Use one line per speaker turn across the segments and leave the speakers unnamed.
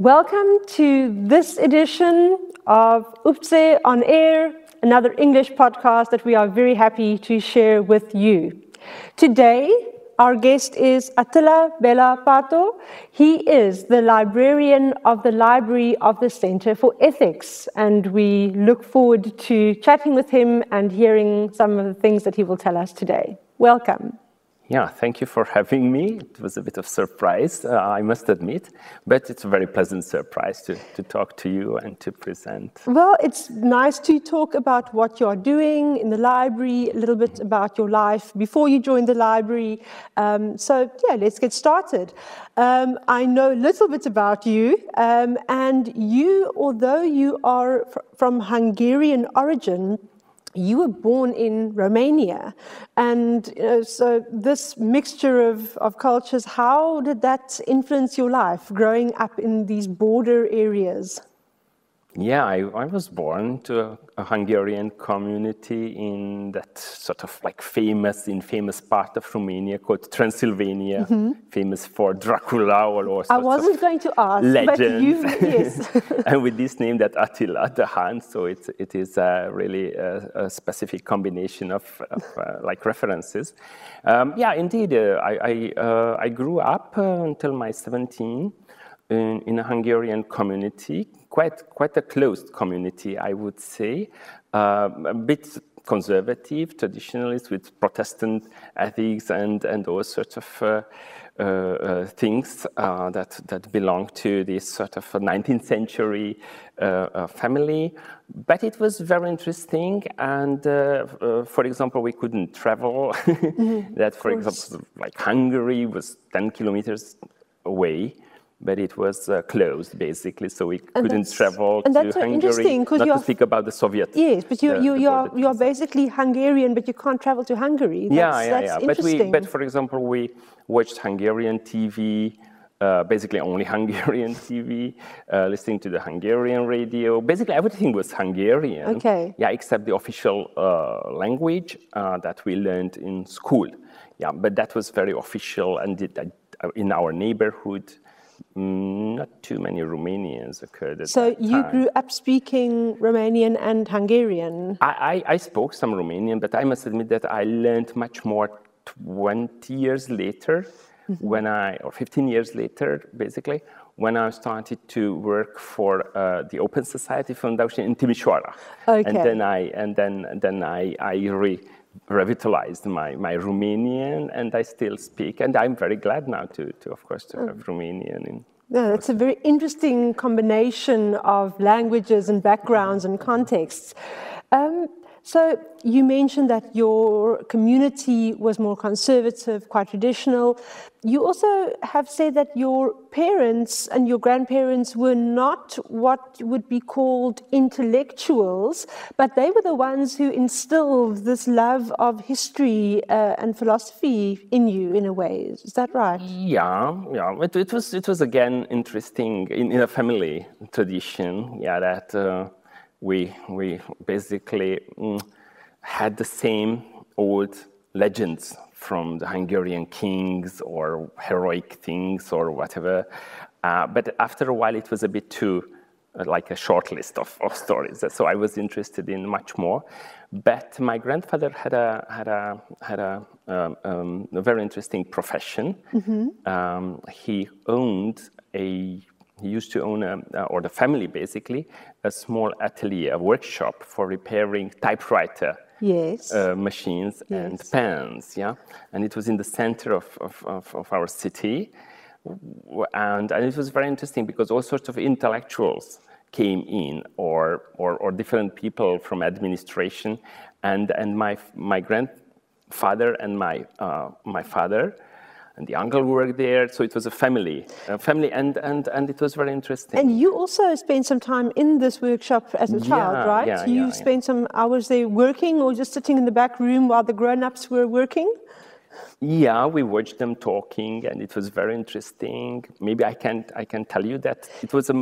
Welcome to this edition of UPCE on Air, another English podcast that we are very happy to share with you. Today, our guest is Attila Béla Pató. He is the librarian of the Library of the Center for Ethics, and we look forward to chatting with him and hearing some of the things that he will tell us today. Welcome.
Yeah, thank you for having me. It was a bit of surprise, uh, I must admit, but it's a very pleasant surprise to, to talk to you and to present.
Well, it's nice to talk about what you're doing in the library, a little bit about your life before you joined the library. Um, so, yeah, let's get started. Um, I know a little bit about you, um, and you, although you are fr- from Hungarian origin, you were born in Romania. And you know, so, this mixture of, of cultures, how did that influence your life growing up in these border areas?
Yeah, I, I was born to a, a, Hungarian community in that sort of like famous, infamous part of Romania called Transylvania, mm-hmm. famous for Dracula or all
I wasn't going to ask,
legends.
but you, yes.
and with this name, that Attila, the Hun, so it, it is uh, really a, a, specific combination of, of uh, like references. Um, yeah, indeed, uh, I, I, uh, I, grew up uh, until my 17 in, in a Hungarian community quite, quite a closed community, I would say, uh, a bit conservative, traditionalist with Protestant ethics and, and all sorts of uh, uh, uh things uh, that, that belong to this sort of 19th century uh, family. But it was very interesting, and for example, we couldn't travel. mm-hmm. that, for example, like Hungary was 10 kilometers away but it was uh, closed basically, so we and couldn't travel
and
to
that's
Hungary. Not to speak about the Soviet.
Yes, but you, the, you, you are you are basically Hungarian, but you can't travel to Hungary.
That's, yeah, yeah, yeah. But we, but for example, we watched Hungarian TV. Uh, basically, only Hungarian TV, uh, listening to the Hungarian radio. Basically, everything was Hungarian.
Okay.
Yeah, except the official uh, language uh, that we learned in school. Yeah, but that was very official, and it, uh, in our neighborhood, not too many Romanians occurred at
So you
time.
grew up speaking Romanian and Hungarian?
I, I, I, spoke some Romanian, but I must admit that I learned much more 20 years later, mm-hmm. when I, or 15 years later, basically, when I started to work for uh, the Open Society Foundation in Timișoara.
Okay.
And then I, and then, and then I, I re, revitalized my, my Romanian, and I still speak. And I'm very glad now to, to of course, to have Romanian in.
Yeah, that's a very interesting combination of languages and backgrounds and contexts. Um, so you mentioned that your community was more conservative, quite traditional. You also have said that your parents and your grandparents were not what would be called intellectuals, but they were the ones who instilled this love of history uh, and philosophy in you, in a way. Is that right?
Yeah, yeah. It, it was it was again interesting in, in a family tradition. Yeah, that. Uh, we, we basically mm, had the same old legends from the Hungarian kings or heroic things or whatever. Uh, but after a while, it was a bit too uh, like a short list of, of stories. So I was interested in much more. But my grandfather had a had a had a, um, um, a very interesting profession. Mm-hmm. Um, he owned a he used to own, a, or the family basically, a small atelier, a workshop for repairing typewriter
yes.
uh, machines yes. and pens. Yeah, and it was in the center of, of, of, of our city, and, and it was very interesting because all sorts of intellectuals came in, or, or, or different people from administration, and, and my, my grandfather and my, uh, my father and the uncle worked there. So it was a family, a family, and, and, and it was very interesting.
And you also spent some time in this workshop as a child,
yeah,
right?
Yeah,
you
yeah,
spent some hours there working or just sitting in the back room while the grown-ups were working?
Yeah, we watched them talking, and it was very interesting. Maybe I can I can tell you that it was a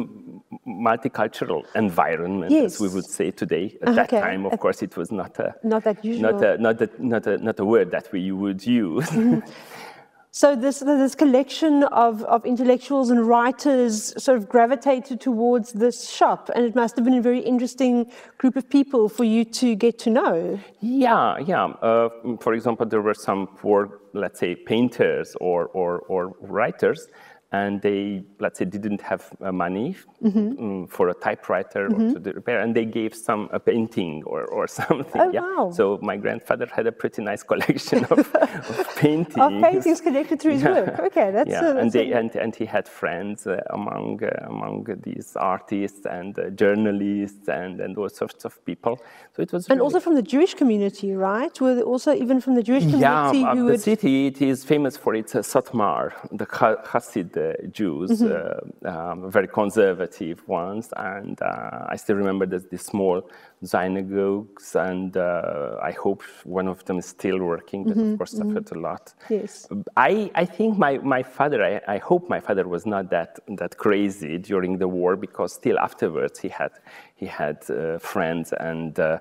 multicultural environment,
yes.
as we would say today. At that time, of course, it was not a
not that usual,
not a not a not a, not a word that we would use. Mm-hmm.
So this this collection of, of intellectuals and writers sort of gravitated towards this shop, and it must have been a very interesting group of people for you to get to know.
Yeah, yeah. Uh, for example, there were some poor, let's say, painters or, or, or writers and they, let's say, didn't have uh, money mm-hmm. for a typewriter mm-hmm. or to repair, and they gave some a painting or, or something.
Oh,
yeah.
wow.
So my grandfather had a pretty nice collection of, of paintings.
Of paintings connected to his
yeah.
work. Okay, that's
yeah.
A, that's
and, they, and, and he had friends uh, among uh, among these artists and uh, journalists and, and all sorts of people. So it was.
And
really
also from the Jewish community, right? Were also even from the Jewish community?
Yeah, the
would...
city it is famous for its uh, Satmar, the Hasid Jews, mm-hmm. um, very conservative ones, and uh, I still remember there's these small synagogues, and uh, I hope one of them is still working, but
mm-hmm.
of course suffered
mm-hmm.
a lot.
Yes.
I, I think my, my father, I, I hope my father was not that, that crazy during the war because still afterwards he had, he had uh, friends and uh,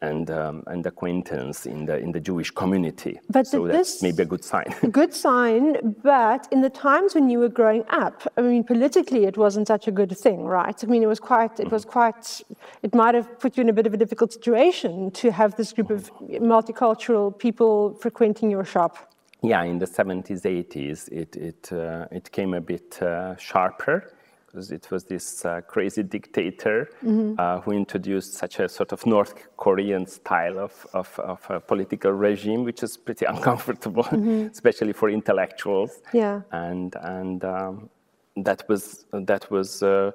and, um, and acquaintance in the, in the Jewish community.
But
so that's maybe a good sign.
a good sign, but in the times when you were growing up, I mean, politically it wasn't such a good thing, right? I mean, it was quite, it was quite, it might have put you in a bit of a difficult situation to have this group of multicultural people frequenting your shop.
Yeah, in the 70s, 80s, it, it, uh, it came a bit uh, sharper because it was this uh, crazy dictator mm-hmm. uh, who introduced such a sort of North Korean style of, of, of a political regime, which is pretty uncomfortable, mm-hmm. especially for intellectuals.
Yeah.
And, and um, that was, that was uh,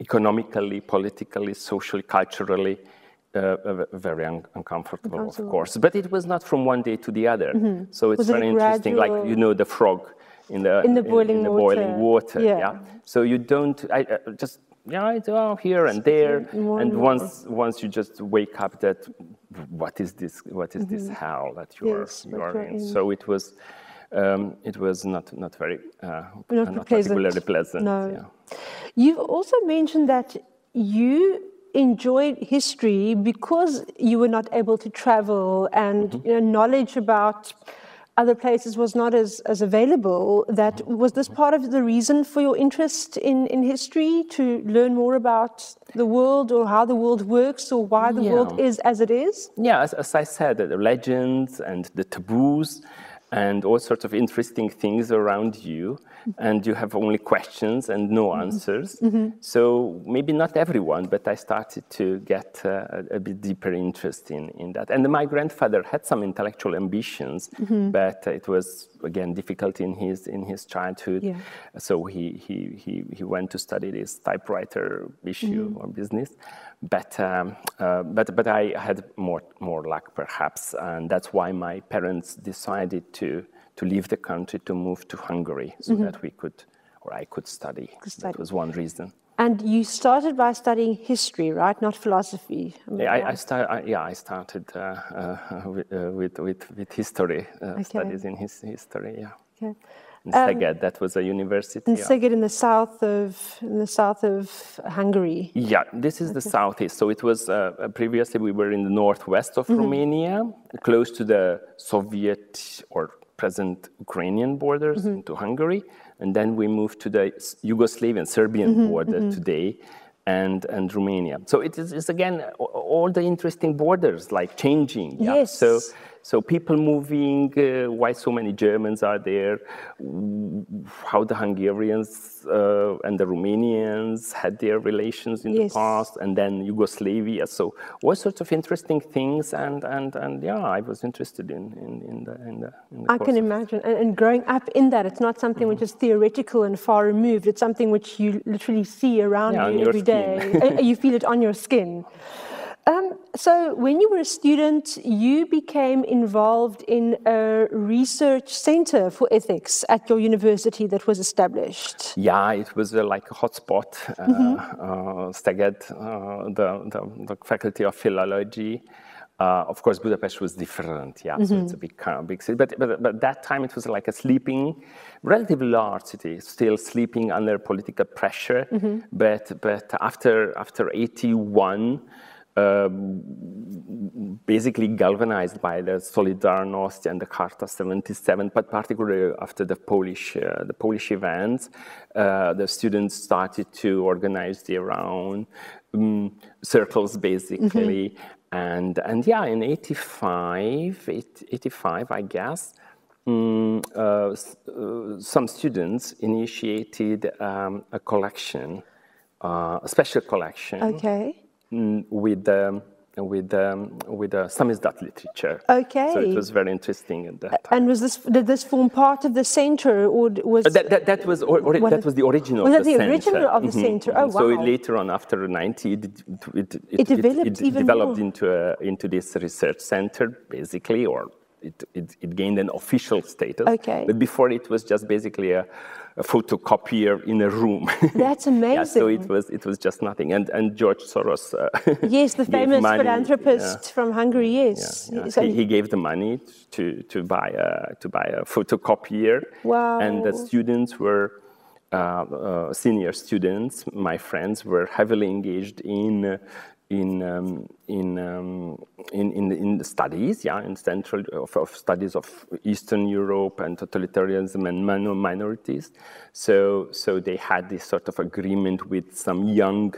economically, politically, socially, culturally. Uh, very un- uncomfortable, of course, but it was not from one day to the other. Mm-hmm. So it's
was
very
it
interesting.
Gradual?
Like you know, the frog in the
in the boiling
in, in the
water.
boiling water.
Yeah.
yeah. So you don't I, uh, just yeah, it's oh, here and there,
More
and
and
once once you just wake up that what is this what is this
Mm-hmm.
hell that you're
Yes,
you're
you're
in.
in.
So it was um, it was not not very uh,
Not
not
pleasant.
particularly pleasant.
No.
Yeah.
You've also mentioned that you enjoyed history because you were not able to travel and
Mm-hmm.
you know, knowledge about other places was not as, as available. That
Mm-hmm.
was this part of the reason for your interest in, in history to learn more about the world or how the world works or why the world is as it is?
Yeah, as, as I said, the legends and the taboos and all sorts of interesting things around you, mm-hmm. and you have only questions and no mm-hmm. answers. Mm-hmm. So maybe not everyone, but I started to get uh, a, a bit deeper interest in, in that. And my grandfather had some intellectual ambitions, but it was again difficult in his in his childhood.
Yeah.
So he, he he he went to study this typewriter issue or business. But, um, uh, but, but I had more, more luck perhaps, and that's why my parents decided to, to leave the country to move to Hungary so that we could, or I could study.
study.
That was one reason.
And you started by studying history, right? Not philosophy. I mean,
Yeah, I, I, start, I, yeah, I started uh, uh, with, uh, with, with, with history, uh, studies in his, history, yeah.
Okay.
In Szeged, um, that was a university.
In. Szeged, in the south of in the south of Hungary.
Yeah, this is the southeast. So it was uh, uh, previously we were in the northwest of mm-hmm. Romania, close to the Soviet or present Ukrainian borders mm-hmm. into Hungary, and then we moved to the Yugoslavian Serbian mm-hmm, border today. And, and Romania. So it is it's again all the interesting borders like changing. Yeah?
Yes.
So so people moving, uh, why so many Germans are there, how the Hungarians uh, and the Romanians had their relations in
Yes.
the past, and then Yugoslavia. So all sorts of interesting things, and and, and yeah, I was interested in in, in the in the. In the
I can imagine. And, and growing up in that, it's not something which is theoretical and far removed. It's something which you literally see around
Yeah,
you every day. Uh, you feel it on your skin. Um, so, when you were a student, you became involved in a research center for ethics at your university that was established.
Yeah, it was uh, like a hotspot. Uh, uh, Szeged, uh, the, the, the faculty of philology. Uh, of course, Budapest was different, yeah, so it's a big, kind big city. But, but, but that time it was like a sleeping, relatively large city, still sleeping under political pressure. But, but after, after 81, um, basically galvanized by the Solidarność and the Charta 77, but particularly after the Polish, uh, the Polish events, uh, the students started to organize their own um, circles, basically. Mm-hmm. And, and yeah, in 85, 85 I guess, um, uh, uh, some students initiated um, a collection, uh, a special collection.
Okay
Mm, with um, with um, with uh, samizdat literature.
Okay.
So it was very interesting at that time.
And was this did this form part of the center or was
that, that, that was or, or that was the original.
Was
that
the,
the
original of the mm-hmm. center? Oh
wow. So later on, after 90, it it,
it, it developed
it, developed into a, into this research center basically, or it, it, it, gained an official status.
Okay.
But before it was just basically a, a photocopier in a room.
That's amazing.
yeah, so it was it was just nothing. And and George Soros. Uh,
yes, the famous money, philanthropist yeah. from Hungary. Yes.
Yeah, so he, he, gave the money to to buy a to buy a photocopier.
Wow.
And the students were. Uh, uh, senior students, my friends, were heavily engaged in in um, in, um, in, in in the studies, yeah, in central of, of, studies of Eastern Europe and totalitarianism and minorities. So so they had this sort of agreement with some young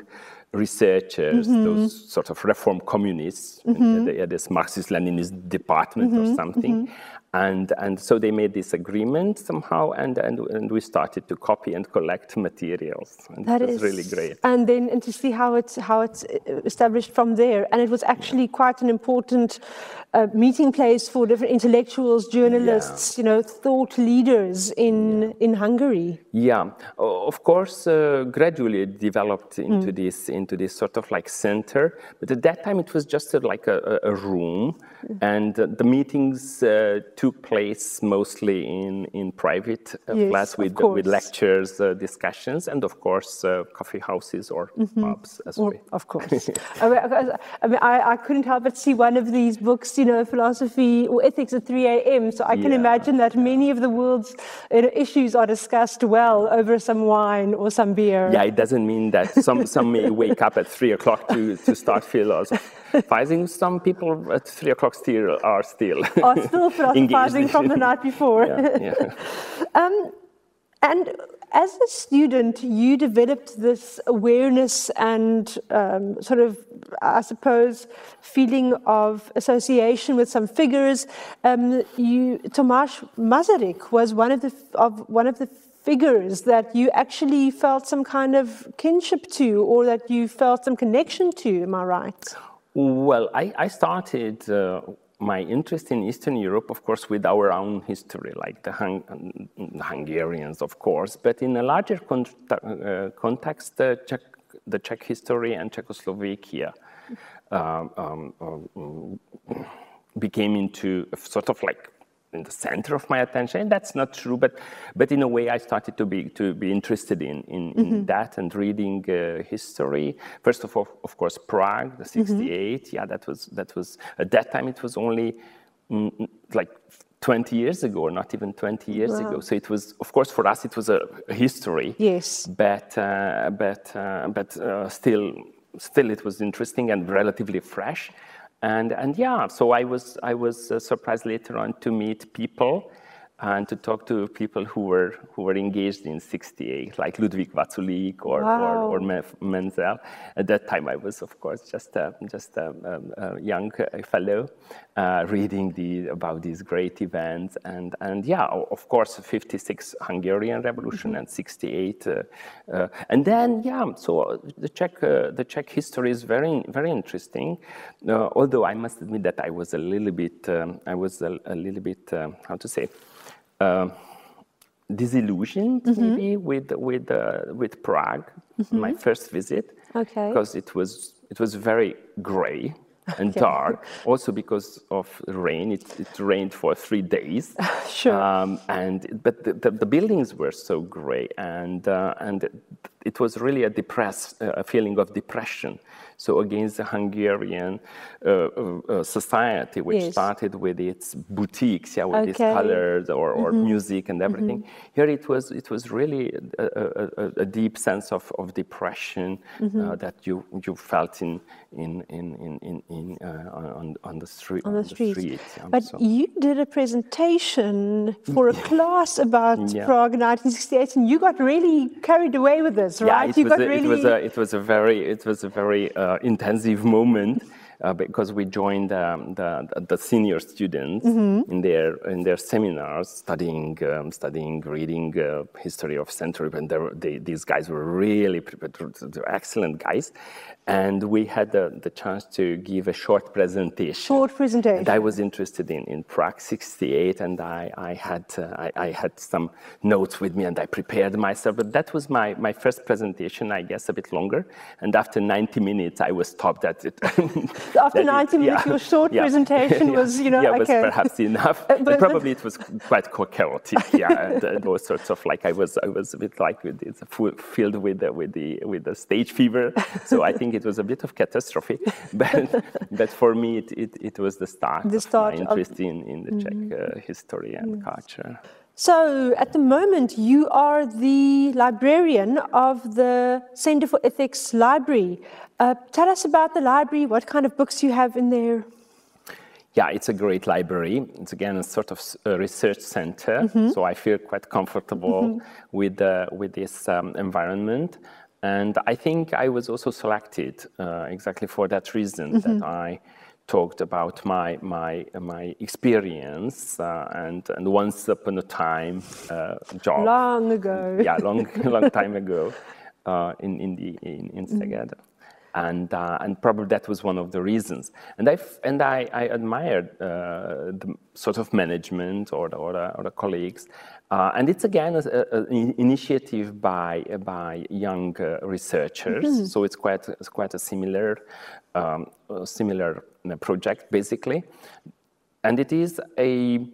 researchers, mm-hmm. those sort of reform communists. Mm-hmm. They had this Marxist-Leninist department mm-hmm. or something, mm-hmm and and so they made this agreement somehow and and, and we started to copy and collect materials and
that
it
was
is really great
and then and to see how it's how it's established from there and it was actually yeah. quite an important uh, meeting place for different intellectuals journalists yeah. you know thought leaders in yeah. in hungary
yeah of course uh, gradually it developed into mm. this into this sort of like center but at that time it was just a, like a, a room mm. and the meetings uh, took place mostly in, in private uh, yes, flats with, with lectures, uh, discussions, and of course, uh, coffee houses or mm-hmm. pubs as well.
Of course. I mean, I, mean I, I, couldn't help but see one of these books, you know, philosophy or ethics at 3 a.m. So I can yeah. imagine that many of the world's issues are discussed well over some wine or some beer.
Yeah, it doesn't mean that some, some may wake up at 3 o'clock to, to start philosophy philosophizing. Some people at three o'clock still are still
are still philosophizing from the night before.
Yeah, yeah.
um, and as a student, you developed this awareness and um, sort of, I suppose, feeling of association with some figures. Um, you, Tomáš Masaryk was one of the of one of the figures that you actually felt some kind of kinship to, or that you felt some connection to. Am I right?
Well, I, I started uh, my interest in Eastern Europe, of course, with our own history, like the, Hung- Hungarians, of course, but in a larger con- uh, context, the Czech, the Czech history and Czechoslovakia um, um, um, became into sort of like in the center of my attention. And that's not true, but but in a way, I started to be to be interested in in, mm-hmm. in that and reading uh, history. First of all, of course, Prague, the '68. Mm-hmm. Yeah, that was that was at that time it was only mm, mm like 20 years ago, or not even 20 years wow. ago. So it was, of course, for us it was a, a history.
Yes.
But uh, but uh, but uh, still still it was interesting and relatively fresh. And, and yeah, so I was, I was uh, surprised later on to meet people and to talk to people who were who were engaged in 68, like Ludvík Vaculík or, wow. or, or Menzel. At that time, I was, of course, just a, just a, a, a young fellow uh, reading the, about these great events. And, and yeah, of course, 56 Hungarian Revolution mm-hmm. and 68. Uh, uh, and then, yeah, so the Czech, uh, the Czech history is very, very interesting. Uh, although I must admit that I was a little bit, um, I was a, a little bit, uh, how to say, uh, disillusioned mm-hmm. maybe with with uh, with Prague, mm-hmm. my first visit,
okay.
because it was it was very gray and okay. dark. Also because of rain, it, it rained for three days.
sure. Um,
and but the, the, the, buildings were so gray, and uh, and it was really a depressed, a feeling of depression so against the Hungarian uh, uh, society, which yes. started with its boutiques, yeah, with okay. its colors or, or mm-hmm. music and everything. Mm-hmm. Here it was, it was really a, a, a deep sense of, of depression mm-hmm. that you, you felt in, in, in, in, in, on, on the street.
On the, on street. street yeah, but so. you did a presentation for a class about yeah. Prague 1968, and you got really carried away with this, right?
Yeah, it,
you
was, a, really... it was a it was a very it was a very uh, intensive moment uh, because we joined um, the, the senior students mm-hmm. in their in their seminars, studying um, studying reading uh, history of Central Europe, and they, these guys were really excellent guys, and we had the, the chance to give a short presentation.
Short presentation.
And I was interested in, in Prague 68, and I, I had uh, I, I, had some notes with me, and I prepared myself. But that was my, my first presentation, I guess, a bit longer. And after 90 minutes, I was stopped at it.
after 90 it, minutes, yeah, your short yeah, presentation
yeah,
was, you know,
yeah,
okay.
was perhaps enough. Uh, but, probably it was quite chaotic. Yeah, and, and those sorts of like I was I was a bit like with it's filled with the, with the with the stage fever. So I think it was a bit of catastrophe, but, but for me, it, it, it, was the start, the start of my interest of, in, in the mm, Czech uh, history and mm. culture.
So, at the moment, you are the librarian of the Center for Ethics Library. Uh, tell us about the library, what kind of books you have in there.
Yeah, it's a great library. It's again a sort of a research center, mm-hmm. so I feel quite comfortable mm-hmm. with uh, with this um, environment. And I think I was also selected uh, exactly for that reason mm-hmm. that I talked about my my my experience uh, and and once upon a time uh, job
long ago
yeah long long time ago uh, in in the in, in mm-hmm. Mm and uh, and probably that was one of the reasons. And I and I, I admired uh, the sort of management or the, or the, or the colleagues, uh, and it's again an initiative by by young uh, researchers. Mm-hmm. So it's quite it's quite a similar um, a similar uh, project basically, and it is a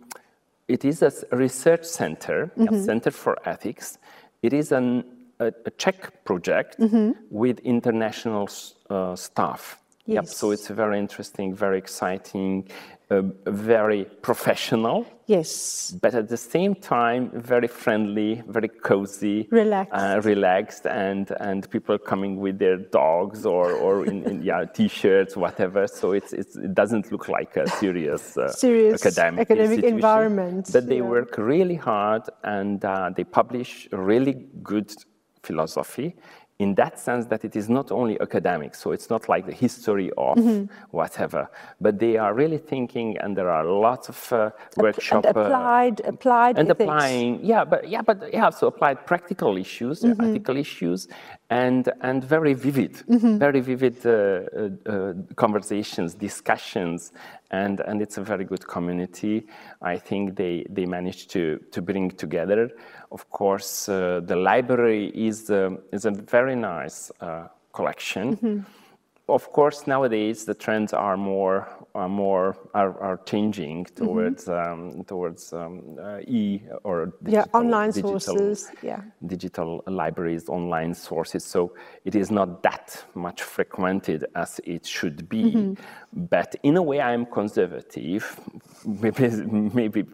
it is a research center, mm-hmm. a center for ethics. It is an a, a Czech project mm-hmm. with international uh, staff. Yes. Yep. So it's very interesting, very exciting, uh, very professional.
Yes.
But at the same time, very friendly, very cozy,
relaxed,
uh, relaxed, and and people coming with their dogs or or in, in yeah t-shirts, whatever. So it's, it's it doesn't look like a serious uh,
serious
academic,
academic environment.
But they yeah. work really hard and uh, they publish really good philosophy in that sense that it is not only academic, so it's not like the history of mm-hmm. whatever, but they are really thinking, and there are lots of uh, workshop
and applied, uh, applied
and ethics. applying, yeah, but yeah, but yeah, so applied practical issues, mm-hmm. ethical issues, and and very vivid, mm-hmm. very vivid uh, uh, uh, conversations, discussions, and and it's a very good community. I think they they managed to to bring together. Of course, uh, the library is um, is a very nice uh, collection. Mm-hmm of course, nowadays the trends are more are more are, are changing mm-hmm. towards mm-hmm. um, towards um, uh, e or
digital, yeah online digital, sources yeah
digital libraries online sources. So it is not that much frequented as it should be. Mm-hmm. But in a way, I am conservative, maybe maybe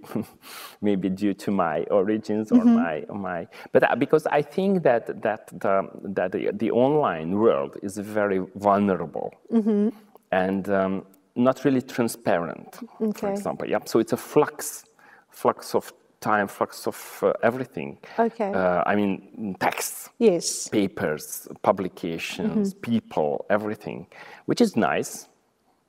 maybe due to my origins or mm-hmm. my my. But uh, because I think that that the, that the, the online world is very vulnerable mm-hmm. and um, not really transparent. Okay. For example, yeah. So it's a flux, flux of time, flux of uh, everything.
Okay. Uh,
I mean, texts,
yes,
papers, publications, mm-hmm. people, everything, which is nice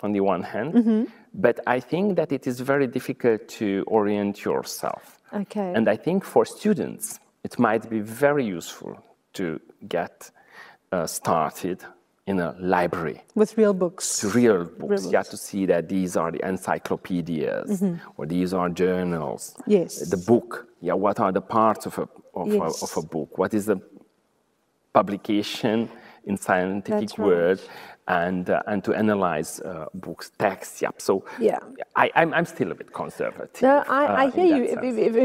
on the one hand, mm-hmm. but I think that it is very difficult to orient yourself.
Okay.
And I think for students, it might be very useful to get uh, started in a library
with real books.
Real books. Real books. You have to see that these are the encyclopedias mm-hmm. or these are journals.
Yes.
The book. Yeah. What are the parts of a of, yes. a, of a book? What is the publication in scientific right. and uh, and to analyze uh, books, texts. Yeah. So
yeah,
I, I'm, I'm still a bit conservative.
No, I, uh, I hear you.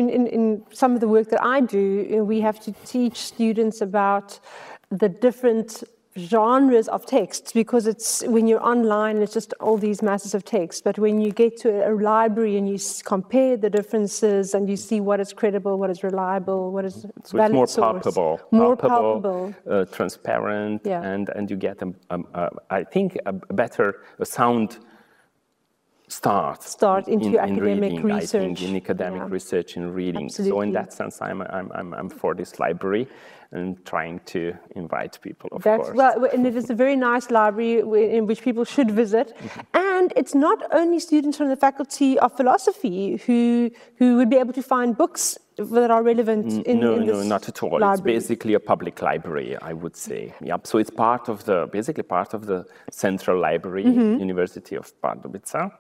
In, in, in some of the work that I do, we have to teach students about the different genres of texts because it's when you're online it's just all these masses of text but when you get to a, library and you compare the differences and you see what is credible what is reliable what is
so it's more palpable
more palpable,
Uh, transparent yeah. and and you get a, a, a, I think a better a sound start
start into
in,
academic
in
reading, research. I
think, in academic yeah. research and reading.
Absolutely.
So in that sense, I'm, I'm, I'm, I'm for this library and trying to invite people, of
That's,
course.
Well, and it is a very nice library in which people should visit. Mm-hmm. And it's not only students from the Faculty of Philosophy who, who would be able to find books that are relevant in,
no,
in
no, not at all.
Library.
It's basically a public library, I would say. Yep. So it's part of the, basically part of the Central Library, mm-hmm. University of Pardubice.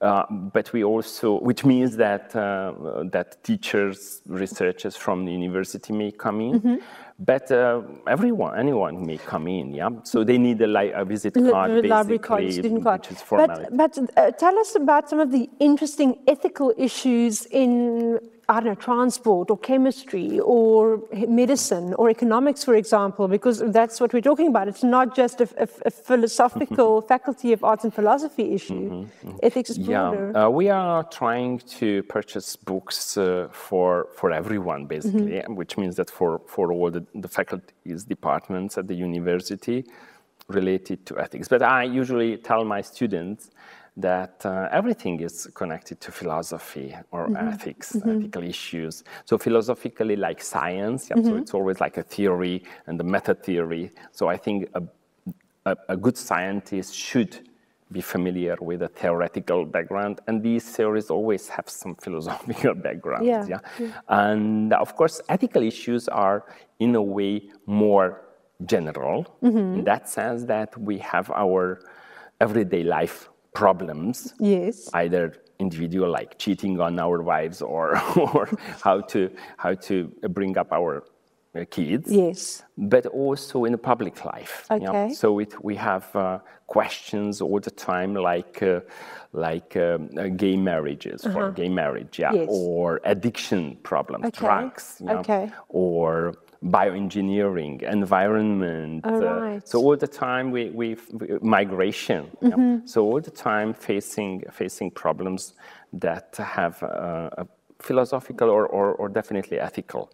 Uh, but we also, which means that uh, that teachers, researchers from the university may come in, mm-hmm. but uh, everyone, anyone may come in. Yeah, so they need a, li- a visit card,
L- library card, student card. But, but uh, tell us about some of the interesting ethical issues in I don't know, transport or chemistry or medicine or economics, for example, because that's what we're talking about. It's not just a, a, a philosophical faculty of arts and philosophy issue. Mm-hmm, mm-hmm. Ethics is broader.
Yeah, uh, we are trying to purchase books uh, for for everyone, basically, mm-hmm. which means that for for all the, the faculties, departments at the university related to ethics. But I usually tell my students that uh, everything is connected to philosophy or mm-hmm. ethics, mm-hmm. ethical issues. So philosophically, like science, yeah, mm-hmm. so it's always like a theory and a meta theory. So I think a, a, a, good scientist should be familiar with a theoretical background, and these theories always have some philosophical background.
Yeah.
yeah? yeah. And of course, ethical issues are in a way more general mm-hmm. in that sense that we have our everyday life problems.
Yes.
Either individual like cheating on our wives or, or how to how to bring up our uh, kids.
Yes.
But also in the public life.
Okay. Yeah?
So it, we have uh, questions all the time like uh, like um, uh, gay marriages uh-huh. for gay marriage, yeah,
yes.
or addiction problems,
okay.
drugs,
yeah? okay.
or bioengineering, environment.
Oh, right.
uh, so all the time we, we, migration. Mm-hmm. So all the time facing facing problems that have a, a philosophical or, or, or, definitely ethical,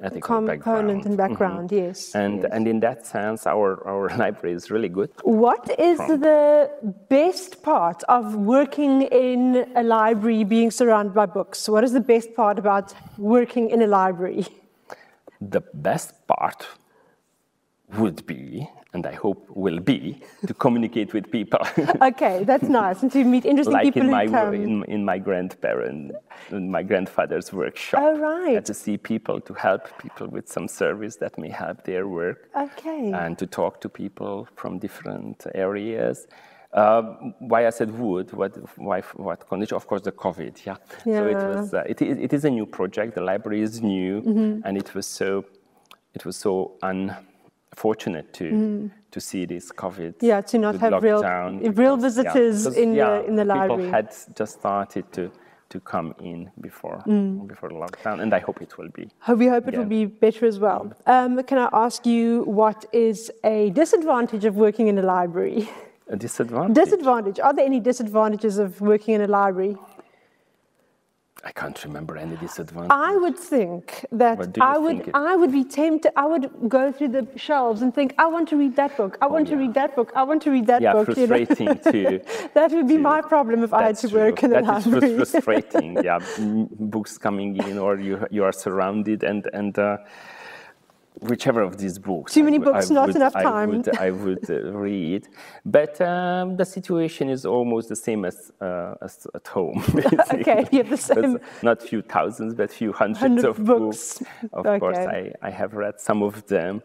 ethical
component
background.
and background. Mm-hmm. Yes.
And
yes.
and in that sense, our our library is really good.
What is from. the best part of working in a library, being surrounded by books? What is the best part about working in a library?
the best part would be, and I hope will be, to communicate with people.
okay, that's nice, and to meet interesting
like
people
in my,
come.
In, in my grandparent, in my grandfather's workshop.
Oh, right.
to see people, to help people with some service that may help their work.
Okay.
And to talk to people from different areas. Uh, why I said would, what, why, what condition? Of course, the COVID, yeah.
yeah.
So it was, uh, it, it is a new project. The library is new, mm-hmm. and it was so, it was so unfortunate to mm. to see this COVID.
Yeah, to not have real, real visitors
yeah,
in
yeah,
the in the library.
People had just started to to come in before mm. before the lockdown, and I hope it will be.
We hope it will be better as well. Um, can I ask you what is a disadvantage of working in a library?
A disadvantage?
Disadvantage. Are there any disadvantages of working in a library?
I can't remember any disadvantage.
I would think that I would I would be tempted. I would go through the shelves and think, I want to read that book. I oh, want yeah. to read that book. I want to read that
yeah,
book.
frustrating you know? too.
that would be my problem if I had to
true.
work in
that
a library.
That is frustrating. yeah, books coming in, or you you are surrounded and and. Uh, whichever of these books.
Too many books, not
would,
enough time.
I would, I would uh, read. But um, the situation is almost the same as, uh, as at home.
okay, you have the same.
not few thousands, but few hundreds
Hundred
of
books.
books. Of okay. course, I, I have read some of them.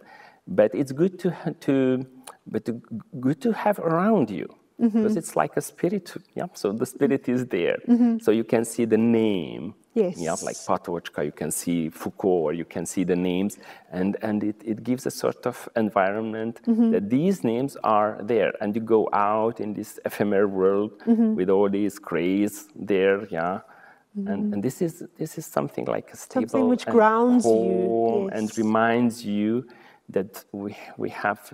But it's good to, to, but to, good to have around you. Mm-hmm. Because it's like a spirit, yeah. So the spirit is there. Mm-hmm. So you can see the name,
Yes.
Yeah, like Patočka, you can see Foucault, or you can see the names, and, and it, it gives a sort of environment mm-hmm. that these names are there, and you go out in this ephemeral world mm-hmm. with all these craze there, yeah. Mm-hmm. And, and this is this is something like a stable
something which grounds
you
yes.
and reminds you that we we have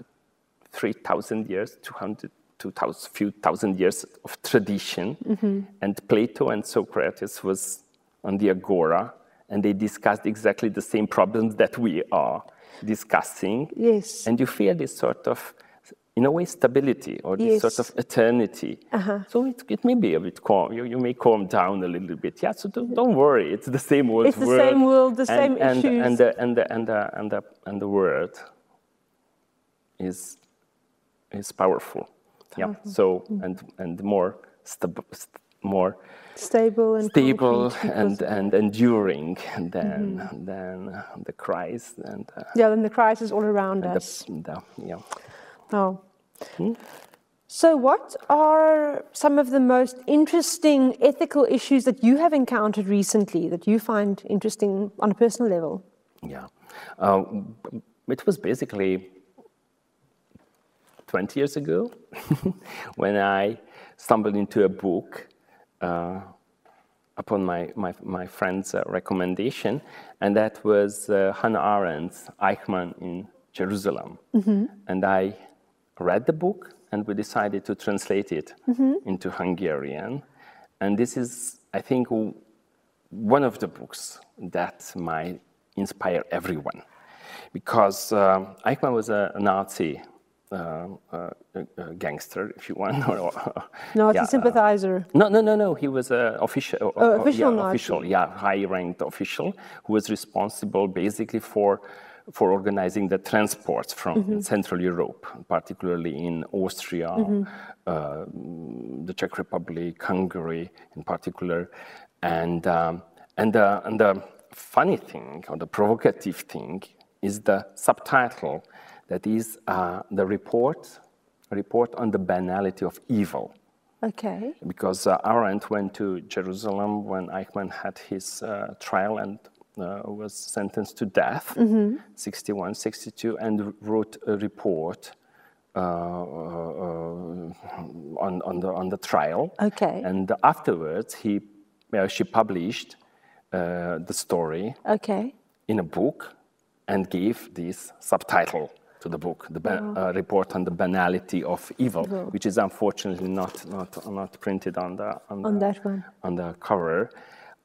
3,000 years, 200, 2000, few thousand years of tradition. Mm-hmm. And Plato and Socrates was on the agora, and they discussed exactly the same problems that we are discussing.
Yes.
And you feel this sort of, in a way, stability or this yes. sort of eternity. Uh-huh. So it, it may be a bit calm. You, you may calm down a little bit. Yeah, so don't, don't worry. It's the same world.
It's the world. same world, the and, same
and,
issues.
And the, and, the, and, the, and, the, and the word is, is powerful. Yeah. So, mm. and, and more, stab- more
stable and
stable and, and enduring than mm-hmm. than the crisis and
uh, yeah, then the Christ is all around us.
The, the, yeah.
Oh. Hmm? So, what are some of the most interesting ethical issues that you have encountered recently that you find interesting on a personal level?
Yeah, uh, it was basically 20 years ago when I stumbled into a book upon my, my, my friend's uh, recommendation, and that was uh, Hannah Arendt's Eichmann in Jerusalem. Mm-hmm. And I read the book, and we decided to translate it mm-hmm. into Hungarian. And this is, I think, one of the books that might inspire everyone. Because uh, Eichmann was a Nazi uh, uh, gangster, if you want.
or no, yeah, a sympathizer.
no, no, no, no. He was an official,
oh, official,
yeah, official, yeah, high-ranked official who was responsible basically for for organizing the transports from mm-hmm. Central Europe, particularly in Austria, mm-hmm. uh, the Czech Republic, Hungary, in particular, and um, and the and the funny thing or the provocative thing is the subtitle that is uh, the report, report on the banality of evil.
Okay.
Because uh, Arendt went to Jerusalem when Eichmann had his uh, trial and uh, was sentenced to death, mm-hmm. 61, 62, and wrote a report uh, uh, on, on, the, on the trial.
Okay.
And afterwards, he, she published the story
okay.
in a book and gave this subtitle to the book, the uh, report on the banality of evil, evil, which is unfortunately not not not printed on the on,
on
the,
that one
on the cover.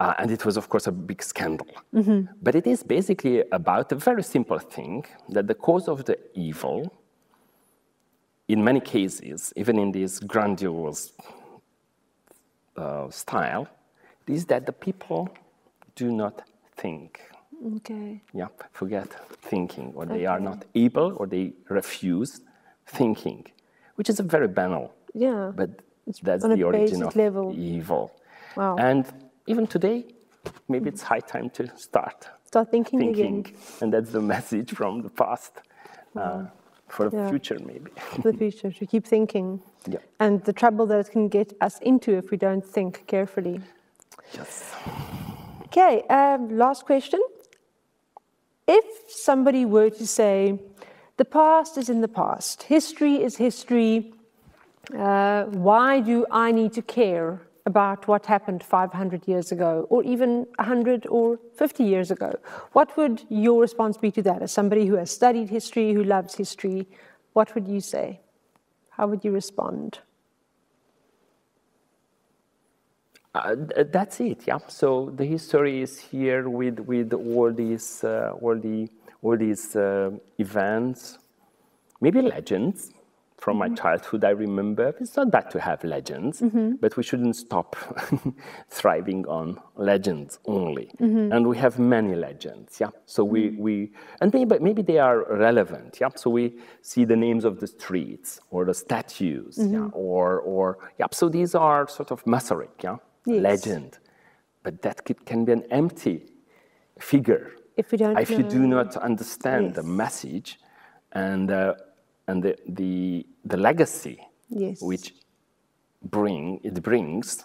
Uh, and it was, of course, a big scandal. Mm-hmm. But it is basically about a very simple thing that the cause of the evil, in many cases, even in this grandiose uh, style, is that the people do not think.
Okay.
Yeah, forget thinking, or they are not able, or they refuse thinking, which is a very banal.
Yeah.
But it's that's the origin of
level.
evil.
Wow.
And even today, maybe it's high time to start.
Start thinking,
thinking.
again.
And that's the message from the past. Uh, wow. Uh, for the yeah. future, maybe.
for the future, to keep thinking.
Yeah.
And the trouble that it can get us into if we don't think carefully.
Yes.
Okay, um, last question. If somebody were to say, the past is in the past, history is history, uh, why do I need to care about what happened 500 years ago, or even 100 or 50 years ago? What would your response be to that? As somebody who has studied history, who loves history, what would you say? How would you respond?
Uh, that's it. Yeah. So the history is here with with all these uh, all the all these uh, events, maybe legends from mm-hmm. my childhood. I remember it's not bad to have legends, mm-hmm. but we shouldn't stop thriving on legends only. Mm-hmm. And we have many legends. Yeah. So we mm-hmm. we and maybe maybe they are relevant. Yeah. So we see the names of the streets or the statues. Yeah. Mm-hmm. Or or yeah. So these are sort of Masaryk. Yeah yes. legend. But that can be an empty figure
if, we don't
if
know.
you do not understand yes. the message and, uh, and the, the, the legacy
yes.
which bring, it brings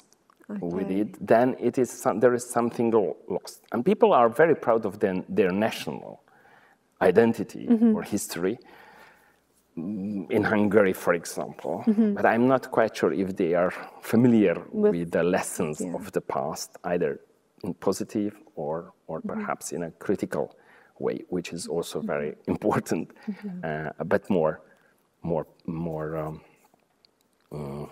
okay. with it, then it is some, there is something lost. And people are very proud of their, their national identity mm-hmm. or history in Hungary, for example, mm-hmm. but I'm not quite sure if they are familiar with, with the lessons yeah. of the past, either in positive or, or mm-hmm. perhaps in a critical way, which is also mm-hmm. very important, mm-hmm. uh, but more, more more um, uh,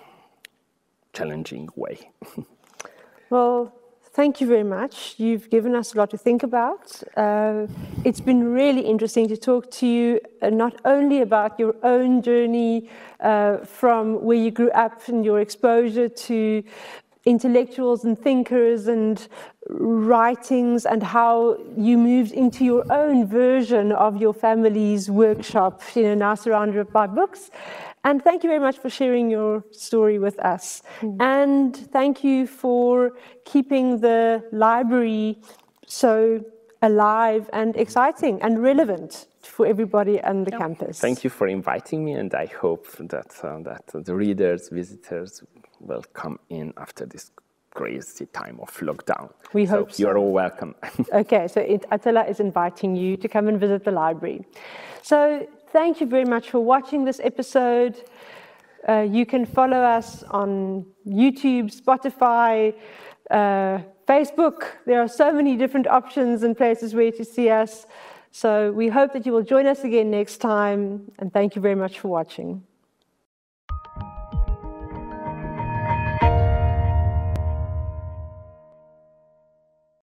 challenging way.
well, thank you very much. You've given us a lot to think about. Uh, it's been really interesting to talk to you uh, not only about your own journey uh, from where you grew up and your exposure to intellectuals and thinkers and writings and how you moved into your own version of your family's workshop, you know, now surrounded by books. And thank you very much for sharing your story with us. Mm. And thank you for keeping the library so alive and exciting and relevant for everybody on the yeah. campus.
Thank you for inviting me, and I hope that, uh, that the readers, visitors will come in after this crazy time of lockdown.
We so hope
so. You're all welcome.
okay, so Attila is inviting you to come and visit the library. So thank you very much for watching this episode. Uh, you can follow us on YouTube, Spotify, uh, Facebook. There are so many different options and places where to see us. So we hope that you will join us again next time. And thank you very much for watching.